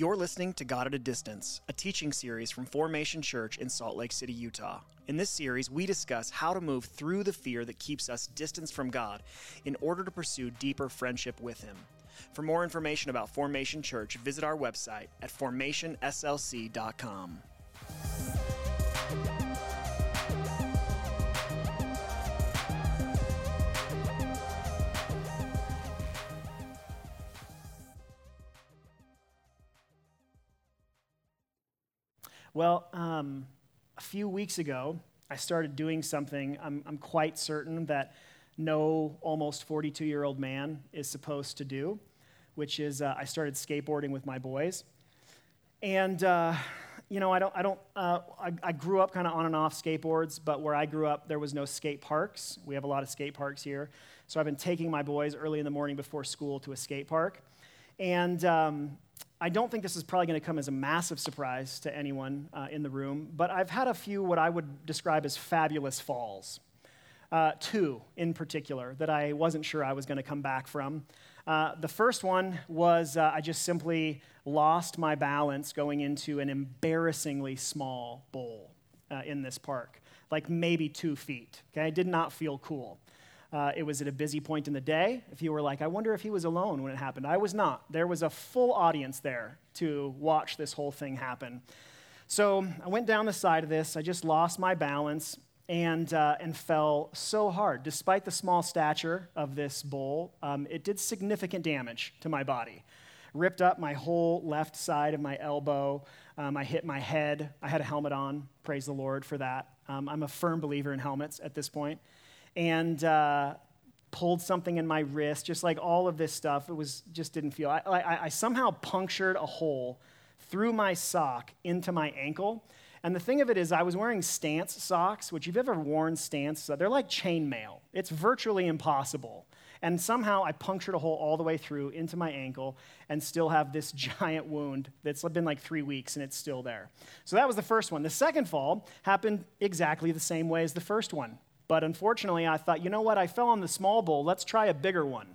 You're listening to God at a Distance, a teaching series from Formation Church in Salt Lake City, Utah. In this series, we discuss how to move through the fear that keeps us distanced from God in order to pursue deeper friendship with Him. For more information about Formation Church, visit our website at formationslc.com. Well, um, a few weeks ago, I started doing something I'm, I'm quite certain that no almost 42 year old man is supposed to do, which is uh, I started skateboarding with my boys. And, uh, you know, I don't, I don't, uh, I, I, grew up kind of on and off skateboards, but where I grew up, there was no skate parks. We have a lot of skate parks here. So I've been taking my boys early in the morning before school to a skate park. And um, I don't think this is probably going to come as a massive surprise to anyone uh, in the room, but I've had a few what I would describe as fabulous falls. Uh, two in particular that I wasn't sure I was going to come back from. Uh, the first one was uh, I just simply lost my balance going into an embarrassingly small bowl uh, in this park, like maybe two feet. Okay, I did not feel cool. Uh, it was at a busy point in the day. If you were like, I wonder if he was alone when it happened, I was not. There was a full audience there to watch this whole thing happen. So I went down the side of this. I just lost my balance and, uh, and fell so hard. Despite the small stature of this bowl, um, it did significant damage to my body. Ripped up my whole left side of my elbow. Um, I hit my head. I had a helmet on. Praise the Lord for that. Um, I'm a firm believer in helmets at this point and uh, pulled something in my wrist, just like all of this stuff. It was just didn't feel. I, I, I somehow punctured a hole through my sock into my ankle. And the thing of it is, I was wearing Stance socks, which you've ever worn Stance, they're like chainmail. It's virtually impossible. And somehow I punctured a hole all the way through into my ankle and still have this giant wound that's been like three weeks and it's still there. So that was the first one. The second fall happened exactly the same way as the first one. But unfortunately, I thought, you know what? I fell on the small bowl. Let's try a bigger one.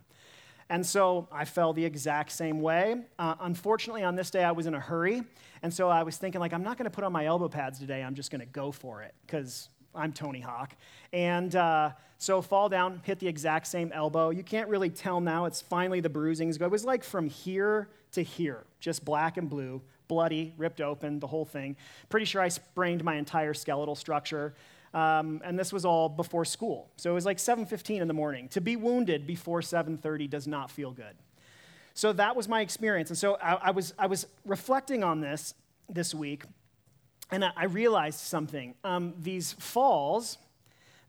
And so I fell the exact same way. Uh, unfortunately, on this day, I was in a hurry. And so I was thinking, like, I'm not going to put on my elbow pads today. I'm just going to go for it because I'm Tony Hawk. And uh, so fall down, hit the exact same elbow. You can't really tell now. It's finally the bruisings. It was like from here to here, just black and blue, bloody, ripped open, the whole thing. Pretty sure I sprained my entire skeletal structure. Um, and this was all before school. So it was like 7:15 in the morning. To be wounded before 7:30 does not feel good. So that was my experience. And so I, I was, I was reflecting on this this week, and I, I realized something. Um, these falls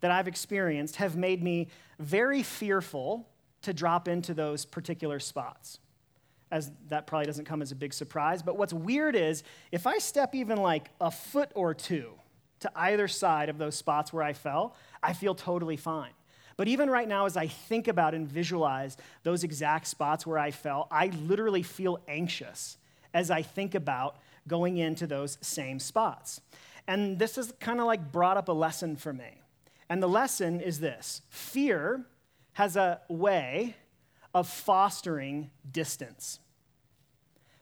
that I've experienced have made me very fearful to drop into those particular spots. As that probably doesn't come as a big surprise. But what's weird is if I step even like a foot or two to either side of those spots where I fell, I feel totally fine. But even right now, as I think about and visualize those exact spots where I fell, I literally feel anxious as I think about going into those same spots. And this has kind of like brought up a lesson for me. And the lesson is this fear has a way of fostering distance.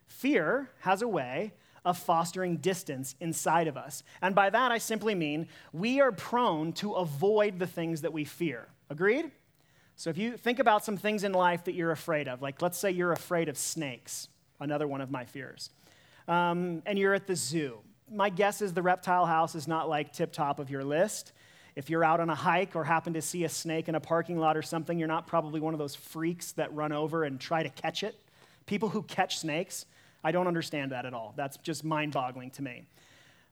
Fear has a way of fostering distance inside of us. And by that, I simply mean we are prone to avoid the things that we fear. Agreed? So if you think about some things in life that you're afraid of, like let's say you're afraid of snakes, another one of my fears, um, and you're at the zoo. My guess is the reptile house is not like tip top of your list. If you're out on a hike or happen to see a snake in a parking lot or something, you're not probably one of those freaks that run over and try to catch it. People who catch snakes, I don't understand that at all. That's just mind boggling to me.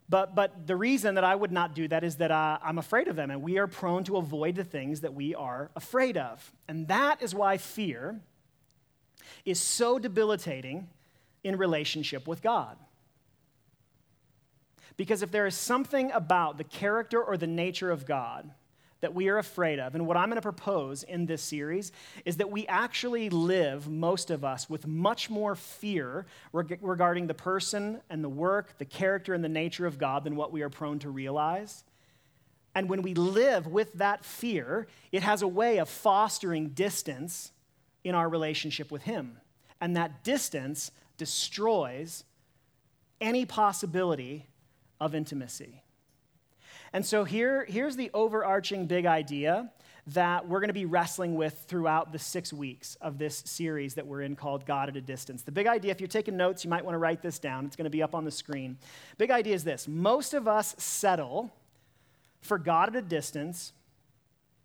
But, but the reason that I would not do that is that uh, I'm afraid of them, and we are prone to avoid the things that we are afraid of. And that is why fear is so debilitating in relationship with God. Because if there is something about the character or the nature of God that we are afraid of. And what I'm going to propose in this series is that we actually live, most of us, with much more fear reg- regarding the person and the work, the character and the nature of God than what we are prone to realize. And when we live with that fear, it has a way of fostering distance in our relationship with Him. And that distance destroys any possibility of intimacy. And so here, here's the overarching big idea that we're going to be wrestling with throughout the six weeks of this series that we're in called God at a Distance. The big idea, if you're taking notes, you might want to write this down. It's going to be up on the screen. Big idea is this most of us settle for God at a distance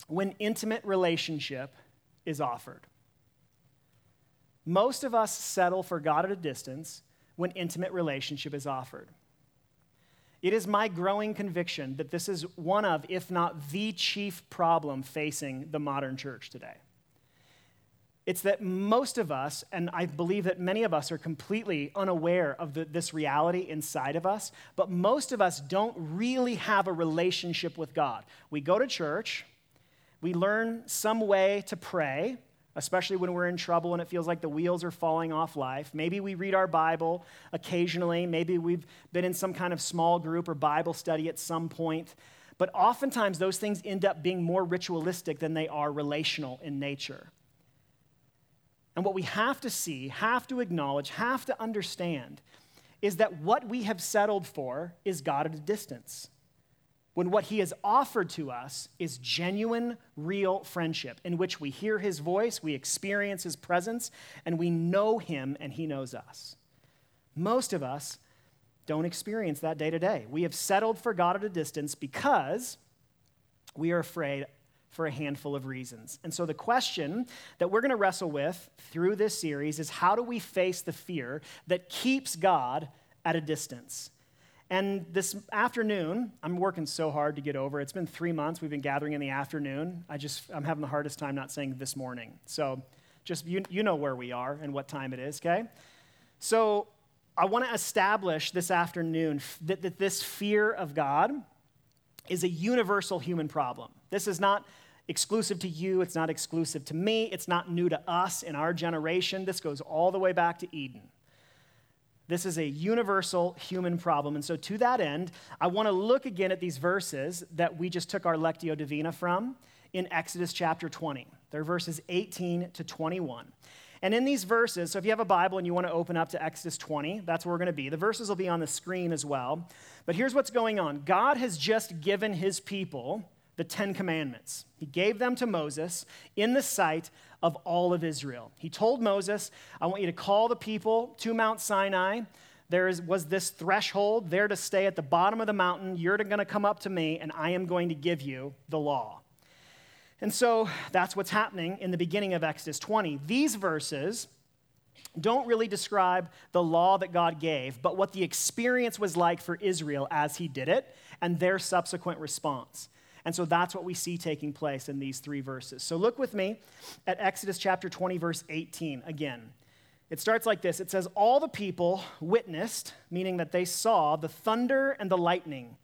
when intimate relationship is offered. Most of us settle for God at a distance when intimate relationship is offered. It is my growing conviction that this is one of, if not the chief problem facing the modern church today. It's that most of us, and I believe that many of us are completely unaware of the, this reality inside of us, but most of us don't really have a relationship with God. We go to church, we learn some way to pray, especially when we're in trouble and it feels like the wheels are falling off life. Maybe we read our Bible occasionally. Maybe we've been in some kind of small group or Bible study at some point. But oftentimes, those things end up being more ritualistic than they are relational in nature. And what we have to see, have to acknowledge, have to understand is that what we have settled for is God at a distance when what he has offered to us is genuine, real friendship in which we hear his voice, we experience his presence, and we know him and he knows us. Most of us don't experience that day to day. We have settled for God at a distance because we are afraid for a handful of reasons. And so, the question that we're going to wrestle with through this series is how do we face the fear that keeps God at a distance? And this afternoon, I'm working so hard to get over. It's been three months. We've been gathering in the afternoon. I just, I'm having the hardest time not saying this morning. So just, you, you know where we are and what time it is, okay? So I want to establish this afternoon that, that this fear of God is a universal human problem. This is not exclusive to you, it's not exclusive to me, it's not new to us in our generation. This goes all the way back to Eden. This is a universal human problem. And so, to that end, I want to look again at these verses that we just took our Lectio Divina from in Exodus chapter 20. They're verses 18 to 21. And in these verses, so if you have a Bible and you want to open up to Exodus 20, that's where we're going to be. The verses will be on the screen as well. But here's what's going on God has just given his people the Ten Commandments. He gave them to Moses in the sight of all of Israel. He told Moses, I want you to call the people to Mount Sinai. There is, was this threshold there to stay at the bottom of the mountain. You're going to come up to me, and I am going to give you the law. And so that's what's happening in the beginning of Exodus 20. These verses don't really describe the law that God gave, but what the experience was like for Israel as he did it and their subsequent response. And so that's what we see taking place in these three verses. So look with me at Exodus chapter 20, verse 18 again. It starts like this It says, All the people witnessed, meaning that they saw the thunder and the lightning.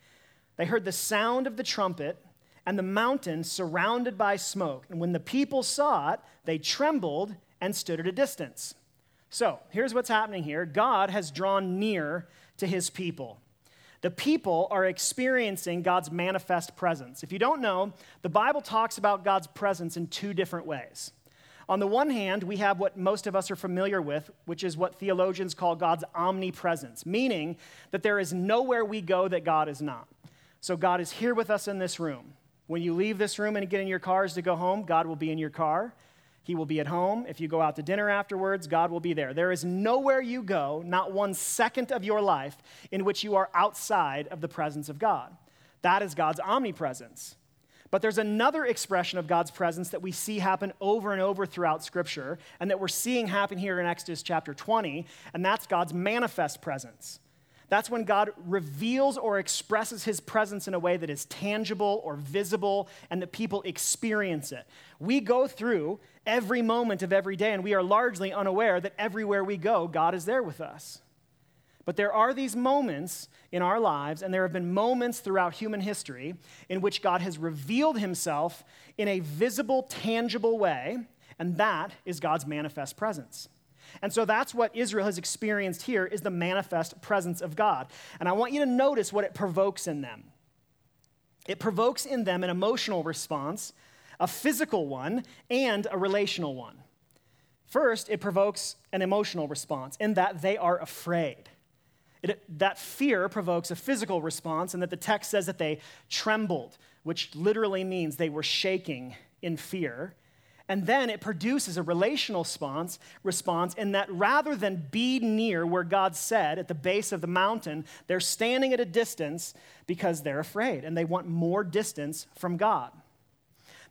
They heard the sound of the trumpet and the mountain surrounded by smoke. And when the people saw it, they trembled and stood at a distance. So here's what's happening here God has drawn near to his people the people are experiencing God's manifest presence. If you don't know, the Bible talks about God's presence in two different ways. On the one hand, we have what most of us are familiar with, which is what theologians call God's omnipresence, meaning that there is nowhere we go that God is not. So God is here with us in this room. When you leave this room and get in your cars to go home, God will be in your car. He will be at home. If you go out to dinner afterwards, God will be there. There is nowhere you go, not one second of your life, in which you are outside of the presence of God. That is God's omnipresence. But there's another expression of God's presence that we see happen over and over throughout Scripture, and that we're seeing happen here in Exodus chapter 20, and that's God's manifest presence. That's when God reveals or expresses his presence in a way that is tangible or visible and that people experience it. We go through every moment of every day and we are largely unaware that everywhere we go, God is there with us. But there are these moments in our lives, and there have been moments throughout human history in which God has revealed himself in a visible, tangible way, and that is God's manifest presence. And so that's what Israel has experienced here is the manifest presence of God. And I want you to notice what it provokes in them. It provokes in them an emotional response, a physical one, and a relational one. First, it provokes an emotional response in that they are afraid. it, that fear provokes a physical response, and that the text says that they trembled, which literally means they were shaking in fear. And then it produces a relational response, response in that rather than be near where God said at the base of the mountain, they're standing at a distance because they're afraid and they want more distance from God.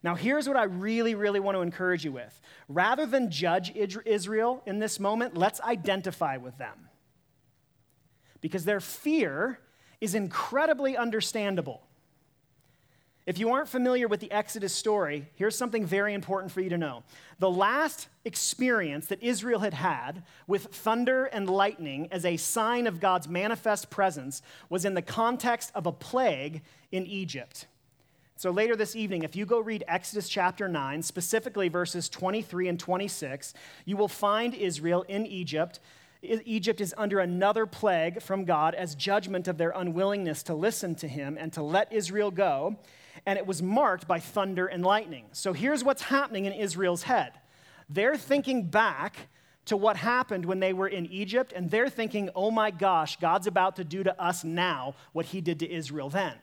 Now, here's what I really, really want to encourage you with. Rather than judge Israel in this moment, let's identify with them. Because their fear is incredibly understandable. If you aren't familiar with the Exodus story, here's something very important for you to know. The last experience that Israel had had with thunder and lightning as a sign of God's manifest presence was in the context of a plague in Egypt. So later this evening, if you go read Exodus chapter 9, specifically verses 23 and 26, you will find Israel in Egypt. Egypt is under another plague from God as judgment of their unwillingness to listen to him and to let Israel go and it was marked by thunder and lightning. So here's what's happening in Israel's head they're thinking back to what happened when they were in Egypt, and they're thinking, oh my gosh, God's about to do to us now what he did to Israel then.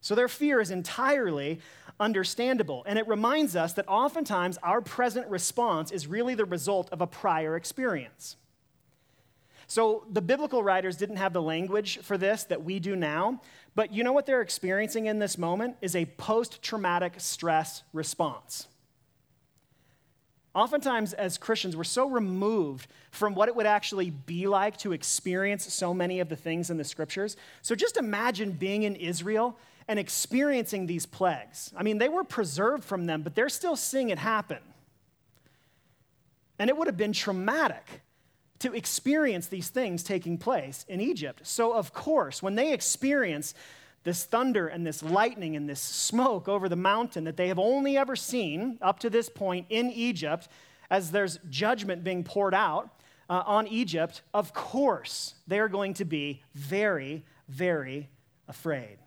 So their fear is entirely understandable. And it reminds us that oftentimes our present response is really the result of a prior experience. So the biblical writers didn't have the language for this that we do now, but you know what they're experiencing in this moment is a post traumatic stress response. Oftentimes, as Christians, we're so removed from what it would actually be like to experience so many of the things in the scriptures. So just imagine being in Israel and experiencing these plagues. I mean, they were preserved from them, but they're still seeing it happen. And it would have been traumatic to experience these things taking place in Egypt. So, of course, when they experience this thunder and this lightning and this smoke over the mountain that they have only ever seen up to this point in Egypt, as there's judgment being poured out uh, on Egypt, of course, they are going to be very, very afraid.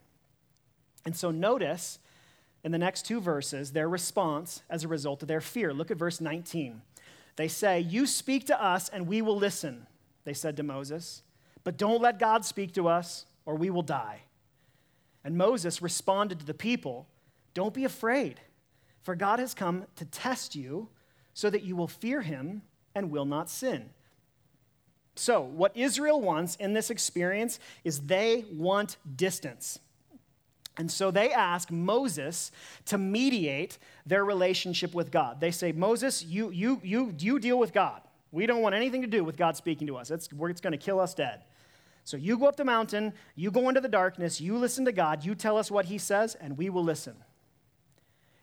And so, notice in the next two verses their response as a result of their fear. Look at verse 19. They say, You speak to us and we will listen, they said to Moses. But don't let God speak to us or we will die. And Moses responded to the people, Don't be afraid, for God has come to test you so that you will fear him and will not sin. So, what Israel wants in this experience is they want distance. And so they ask Moses to mediate their relationship with God. They say, Moses, you, you, you, you deal with God. We don't want anything to do with God speaking to us. It's, it's going to kill us dead. So you go up the mountain, you go into the darkness, you listen to God, you tell us what he says, and we will listen.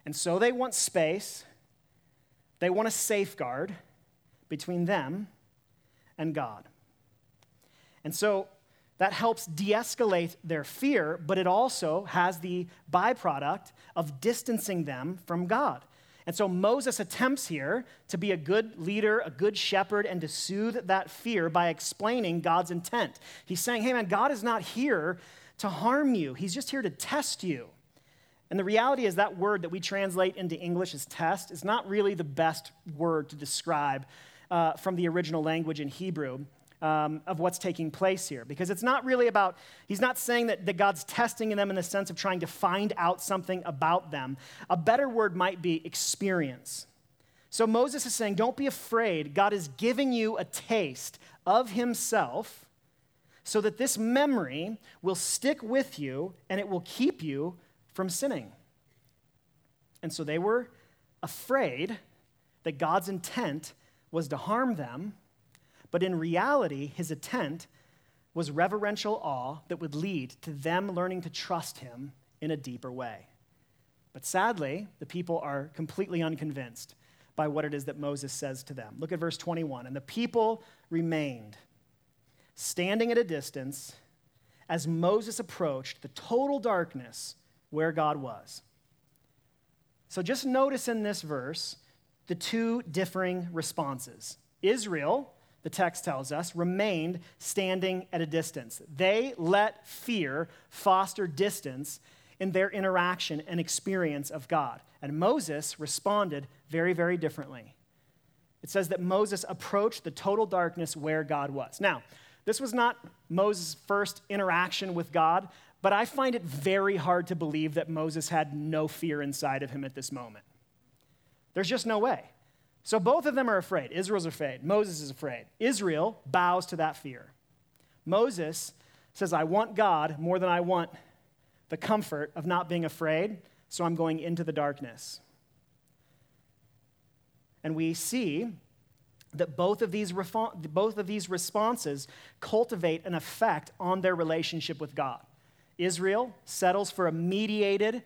And so they want space, they want a safeguard between them and God. And so that helps de escalate their fear, but it also has the byproduct of distancing them from God. And so Moses attempts here to be a good leader, a good shepherd, and to soothe that fear by explaining God's intent. He's saying, hey man, God is not here to harm you, He's just here to test you. And the reality is that word that we translate into English as test is not really the best word to describe uh, from the original language in Hebrew um, of what's taking place here. Because it's not really about, he's not saying that, that God's testing them in the sense of trying to find out something about them. A better word might be experience. So Moses is saying, don't be afraid. God is giving you a taste of himself so that this memory will stick with you and it will keep you from sinning. And so they were afraid that God's intent was to harm them but in reality, his intent was reverential awe that would lead to them learning to trust him in a deeper way. But sadly, the people are completely unconvinced by what it is that Moses says to them. Look at verse 21. And the people remained standing at a distance as Moses approached the total darkness where God was. So just notice in this verse the two differing responses. Israel the text tells us, remained standing at a distance. They let fear foster distance in their interaction and experience of God. And Moses responded very, very differently. It says that Moses approached the total darkness where God was. Now, This was not Moses' first interaction with God, but I find it very hard to believe that Moses had no fear inside of him at this moment. There's just no way. So both of them are afraid. Israel's afraid. Moses is afraid. Israel bows to that fear. Moses says, I want God more than I want the comfort of not being afraid, so I'm going into the darkness. And we see that both of these, both of these responses cultivate an effect on their relationship with God. Israel settles for a mediated,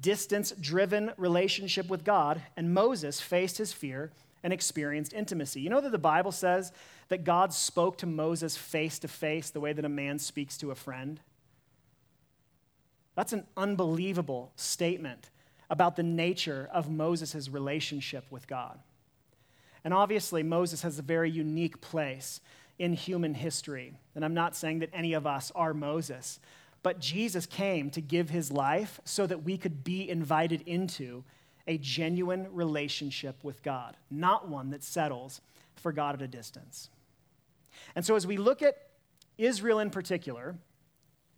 distance driven relationship with God, and Moses faced his fear and experienced intimacy. You know that the Bible says that God spoke to Moses face to face the way that a man speaks to a friend? That's an unbelievable statement about the nature of Moses' relationship with God. And obviously, Moses has a very unique place in human history. And I'm not saying that any of us are Moses, but Jesus came to give his life so that we could be invited into a genuine relationship with God, not one that settles for God at a distance. And so, as we look at Israel in particular,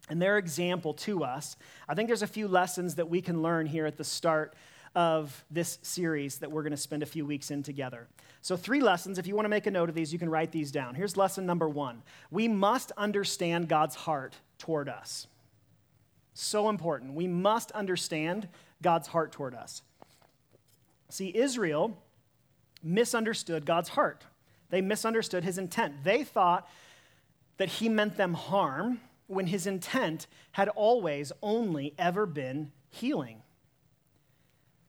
and their example to us, I think there's a few lessons that we can learn here at the start of this series that we're going to spend a few weeks in together. So, three lessons. If you want to make a note of these, you can write these down. Here's lesson number one we must understand God's heart toward us. So important. We must understand God's heart toward us. See, Israel misunderstood God's heart, they misunderstood his intent. They thought that he meant them harm when his intent had always only ever been healing.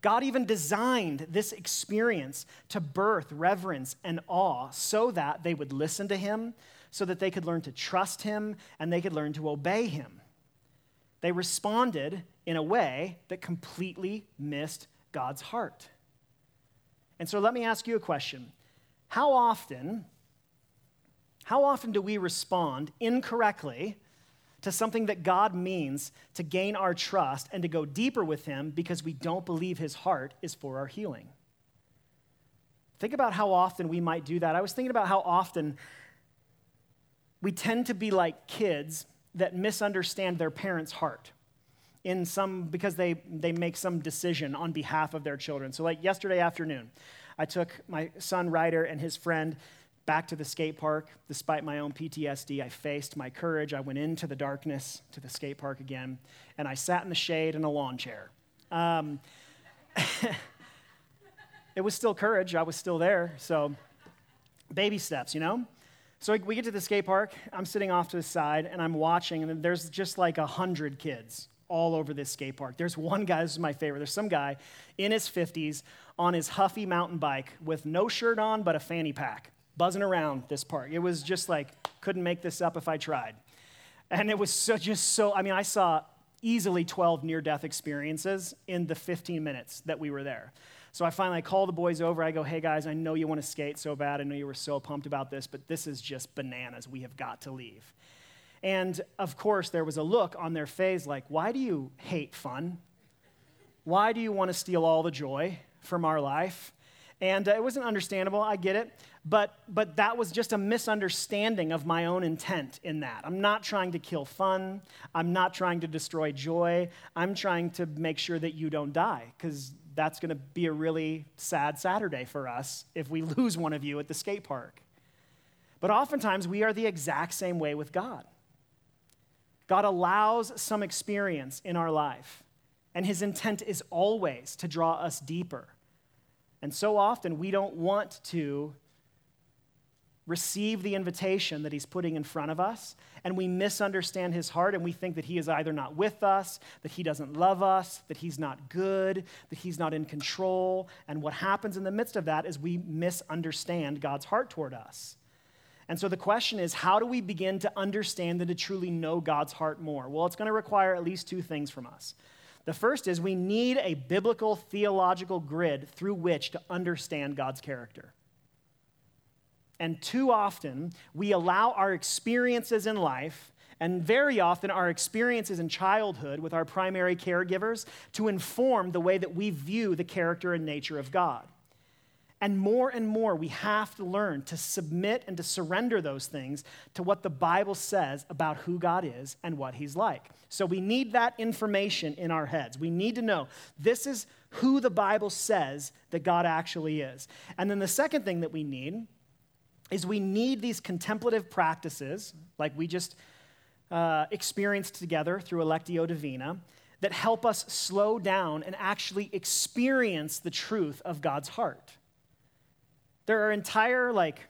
God even designed this experience to birth reverence and awe so that they would listen to him, so that they could learn to trust him, and they could learn to obey him. They responded in a way that completely missed God's heart. And so let me ask you a question. How often how often do we respond incorrectly to something that God means to gain our trust and to go deeper with Him because we don't believe His heart is for our healing. Think about how often we might do that. I was thinking about how often we tend to be like kids that misunderstand their parents' heart in some because they they make some decision on behalf of their children. So like yesterday afternoon, I took my son Ryder and his friend back to the skate park. Despite my own PTSD, I faced my courage. I went into the darkness to the skate park again, and I sat in the shade in a lawn chair. Um, it was still courage. I was still there. So, baby steps, you know? So we get to the skate park. I'm sitting off to the side, and I'm watching, and there's just like a hundred kids all over this skate park. There's one guy, this is my favorite. There's some guy in his 50s on his Huffy mountain bike with no shirt on but a fanny pack buzzing around this park. It was just like, couldn't make this up if I tried. And it was so, just so, I mean, I saw easily 12 near death experiences in the 15 minutes that we were there. So I finally call the boys over. I go, hey guys, I know you want to skate so bad. I know you were so pumped about this, but this is just bananas. We have got to leave. And of course, there was a look on their face like, why do you hate fun? Why do you want to steal all the joy from our life? And uh, it wasn't understandable, I get it. But, but that was just a misunderstanding of my own intent in that. I'm not trying to kill fun. I'm not trying to destroy joy. I'm trying to make sure that you don't die, because that's going to be a really sad Saturday for us if we lose one of you at the skate park. But oftentimes, we are the exact same way with God. God allows some experience in our life, and his intent is always to draw us deeper and so often we don't want to receive the invitation that he's putting in front of us, and we misunderstand his heart, and we think that he is either not with us, that he doesn't love us, that he's not good, that he's not in control. And what happens in the midst of that is we misunderstand God's heart toward us. And so the question is how do we begin to understand and to truly know God's heart more? Well, it's going to require at least two things from us. The first is we need a biblical theological grid through which to understand God's character. And too often, we allow our experiences in life, and very often our experiences in childhood with our primary caregivers, to inform the way that we view the character and nature of God. And more and more, we have to learn to submit and to surrender those things to what the Bible says about who God is and what He's like. So we need that information in our heads. We need to know this is who the Bible says that God actually is. And then the second thing that we need is we need these contemplative practices, like we just uh, experienced together through Lectio Divina, that help us slow down and actually experience the truth of God's heart. There are entire, like,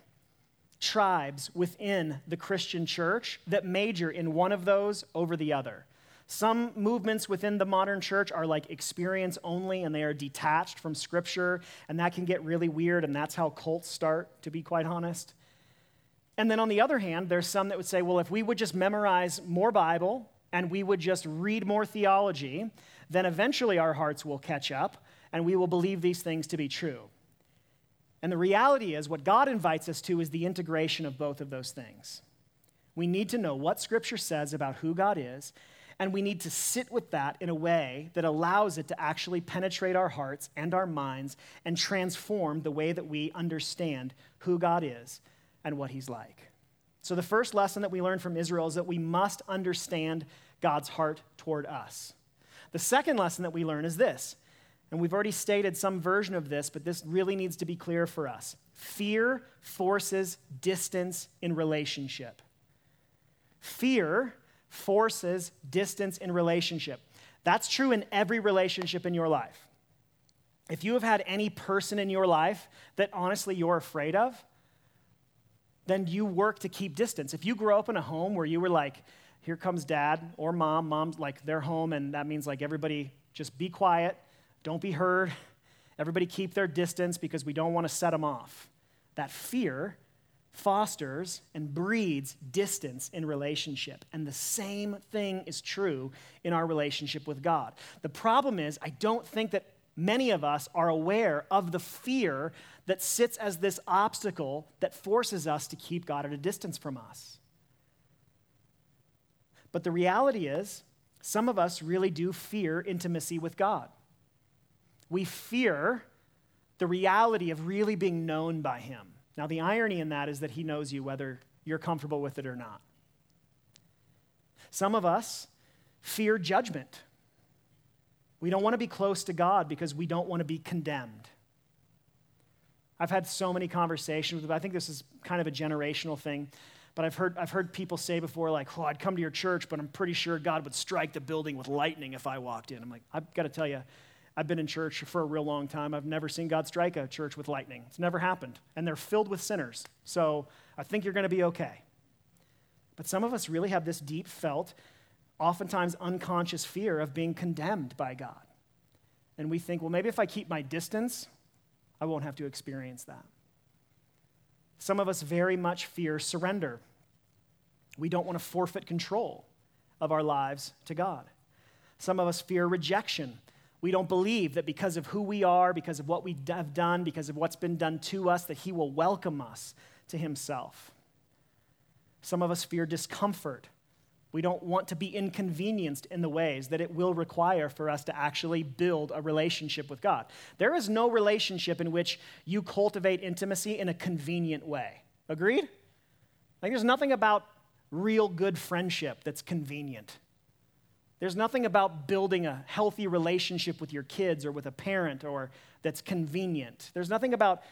tribes within the Christian church that major in one of those over the other. Some movements within the modern church are like experience only and they are detached from scripture, and that can get really weird, and that's how cults start, to be quite honest. And then on the other hand, there's some that would say, well, if we would just memorize more Bible and we would just read more theology, then eventually our hearts will catch up and we will believe these things to be true. And the reality is, what God invites us to is the integration of both of those things. We need to know what Scripture says about who God is, and we need to sit with that in a way that allows it to actually penetrate our hearts and our minds and transform the way that we understand who God is and what He's like. So, the first lesson that we learn from Israel is that we must understand God's heart toward us. The second lesson that we learn is this and we've already stated some version of this, but this really needs to be clear for us. Fear forces distance in relationship. Fear forces distance in relationship. That's true in every relationship in your life. If you have had any person in your life that honestly you're afraid of, then you work to keep distance. If you grow up in a home where you were like, here comes dad or mom, mom's like they're home, and that means like everybody just be quiet, don't be heard. Everybody keep their distance because we don't want to set them off. That fear fosters and breeds distance in relationship. And the same thing is true in our relationship with God. The problem is, I don't think that many of us are aware of the fear that sits as this obstacle that forces us to keep God at a distance from us. But the reality is, some of us really do fear intimacy with God we fear the reality of really being known by Him. Now, the irony in that is that He knows you whether you're comfortable with it or not. Some of us fear judgment. We don't want to be close to God because we don't want to be condemned. I've had so many conversations I think this is kind of a generational thing, but I've heard, I've heard people say before, like, oh, I'd come to your church, but I'm pretty sure God would strike the building with lightning if I walked in. I'm like, I've got to tell you, I've been in church for a real long time. I've never seen God strike a church with lightning. It's never happened. And they're filled with sinners. So I think you're going to be okay. But some of us really have this deep felt, oftentimes unconscious fear of being condemned by God. And we think, well, maybe if I keep my distance, I won't have to experience that. Some of us very much fear surrender. We don't want to forfeit control of our lives to God. Some of us fear rejection. We don't believe that because of who we are, because of what we have done, because of what's been done to us, that He will welcome us to Himself. Some of us fear discomfort. We don't want to be inconvenienced in the ways that it will require for us to actually build a relationship with God. There is no relationship in which you cultivate intimacy in a convenient way. Agreed? Like, there's nothing about real good friendship that's convenient. There's nothing about building a healthy relationship with your kids or with a parent or that's convenient. There's nothing about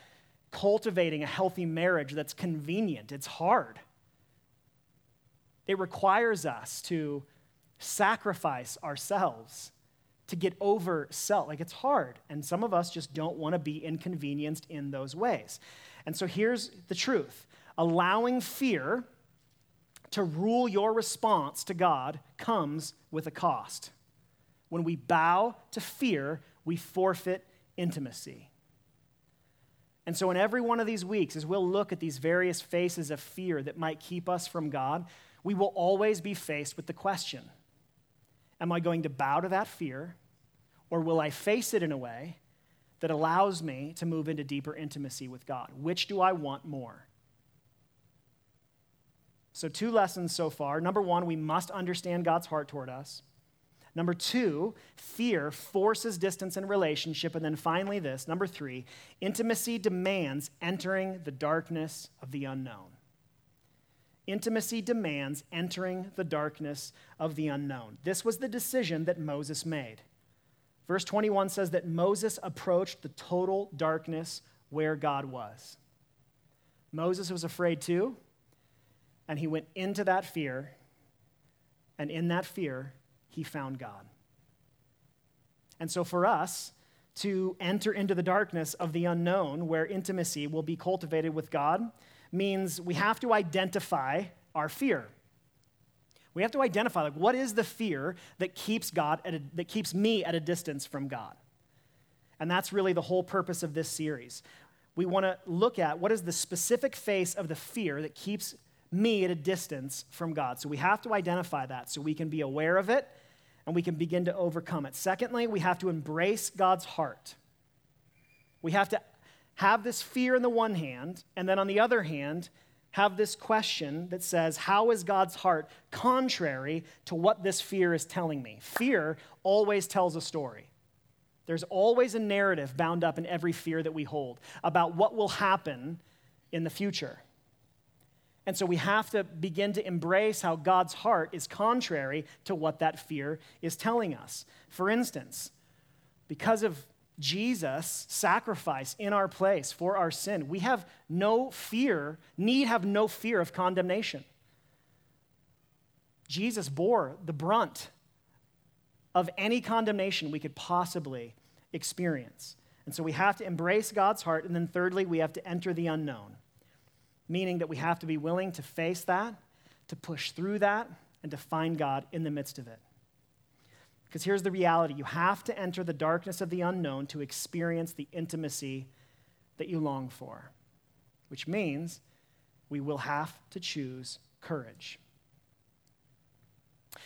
cultivating a healthy marriage that's convenient. It's hard. It requires us to sacrifice ourselves to get over self. Like it's hard. And some of us just don't want to be inconvenienced in those ways. And so here's the truth allowing fear to rule your response to God comes with a cost. When we bow to fear, we forfeit intimacy. And so, in every one of these weeks, as we'll look at these various faces of fear that might keep us from God, we will always be faced with the question Am I going to bow to that fear, or will I face it in a way that allows me to move into deeper intimacy with God? Which do I want more? So, two lessons so far. Number one, we must understand God's heart toward us. Number two, fear forces distance in relationship. And then finally, this number three, intimacy demands entering the darkness of the unknown. Intimacy demands entering the darkness of the unknown. This was the decision that Moses made. Verse 21 says that Moses approached the total darkness where God was. Moses was afraid too, and he went into that fear, and in that fear, he found God. And so for us, to enter into the darkness of the unknown, where intimacy will be cultivated with God, means we have to identify our fear. We have to identify like what is the fear that keeps God a, that keeps me at a distance from God. And that's really the whole purpose of this series. We want to look at what is the specific face of the fear that keeps me at a distance from God. So we have to identify that so we can be aware of it and we can begin to overcome it. Secondly, we have to embrace God's heart. We have to have this fear in the one hand, and then on the other hand, have this question that says, How is God's heart contrary to what this fear is telling me? Fear always tells a story. There's always a narrative bound up in every fear that we hold about what will happen in the future. And so we have to begin to embrace how God's heart is contrary to what that fear is telling us. For instance, because of Jesus' sacrifice in our place for our sin, we have no fear, need have no fear of condemnation. Jesus bore the brunt of any condemnation we could possibly experience. And so we have to embrace God's heart. And then, thirdly, we have to enter the unknown, meaning that we have to be willing to face that, to push through that, and to find God in the midst of it. Because here's the reality you have to enter the darkness of the unknown to experience the intimacy that you long for, which means we will have to choose courage.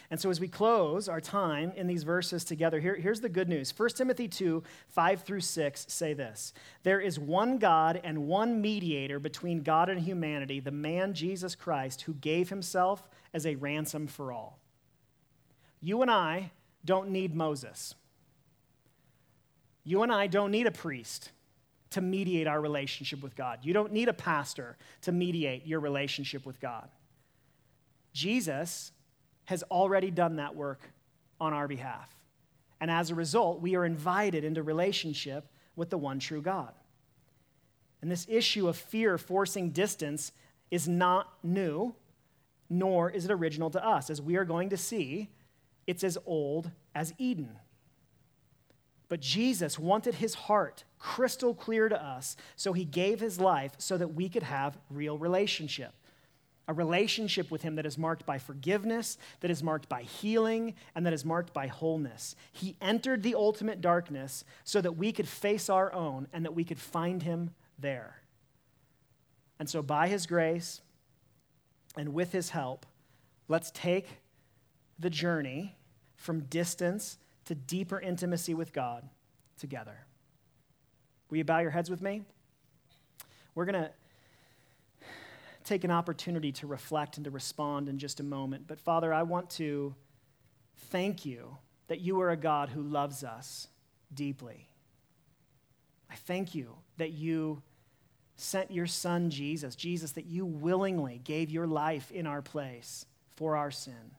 And so, as we close our time in these verses together, here, here's the good news 1 Timothy 2 5 through 6 say this There is one God and one mediator between God and humanity, the man Jesus Christ, who gave himself as a ransom for all. You and I don't need Moses. You and I don't need a priest to mediate our relationship with God. You don't need a pastor to mediate your relationship with God. Jesus has already done that work on our behalf. And as a result, we are invited into relationship with the one true God. And this issue of fear forcing distance is not new, nor is it original to us. As we are going to see, it's as old as Eden. But Jesus wanted his heart crystal clear to us, so he gave his life so that we could have real relationship. A relationship with him that is marked by forgiveness, that is marked by healing, and that is marked by wholeness. He entered the ultimate darkness so that we could face our own and that we could find him there. And so, by his grace and with his help, let's take the journey from distance to deeper intimacy with God together. Will you bow your heads with me? We're going to take an opportunity to reflect and to respond in just a moment. But Father, I want to thank you that you are a God who loves us deeply. I thank you that you sent your son Jesus, Jesus, that you willingly gave your life in our place for our sin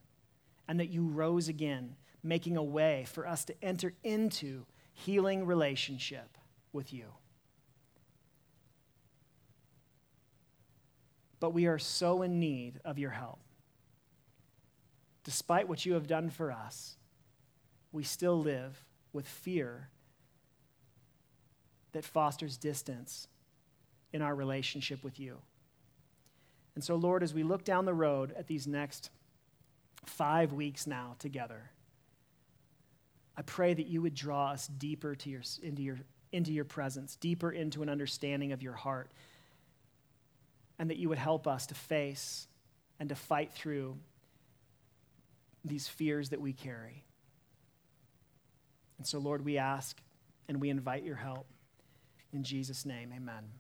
and that you rose again, making a way for us to enter into healing relationship with you. But we are so in need of your help. Despite what you have done for us, we still live with fear that fosters distance in our relationship with you. And so, Lord, as we look down the road at these next five weeks now together. I pray that you would draw us deeper to your, into, your, into your presence, deeper into an understanding of your heart, and that you would help us to face and to fight through these fears that we carry. And so, Lord, we ask and we invite your help. In Jesus' name, amen.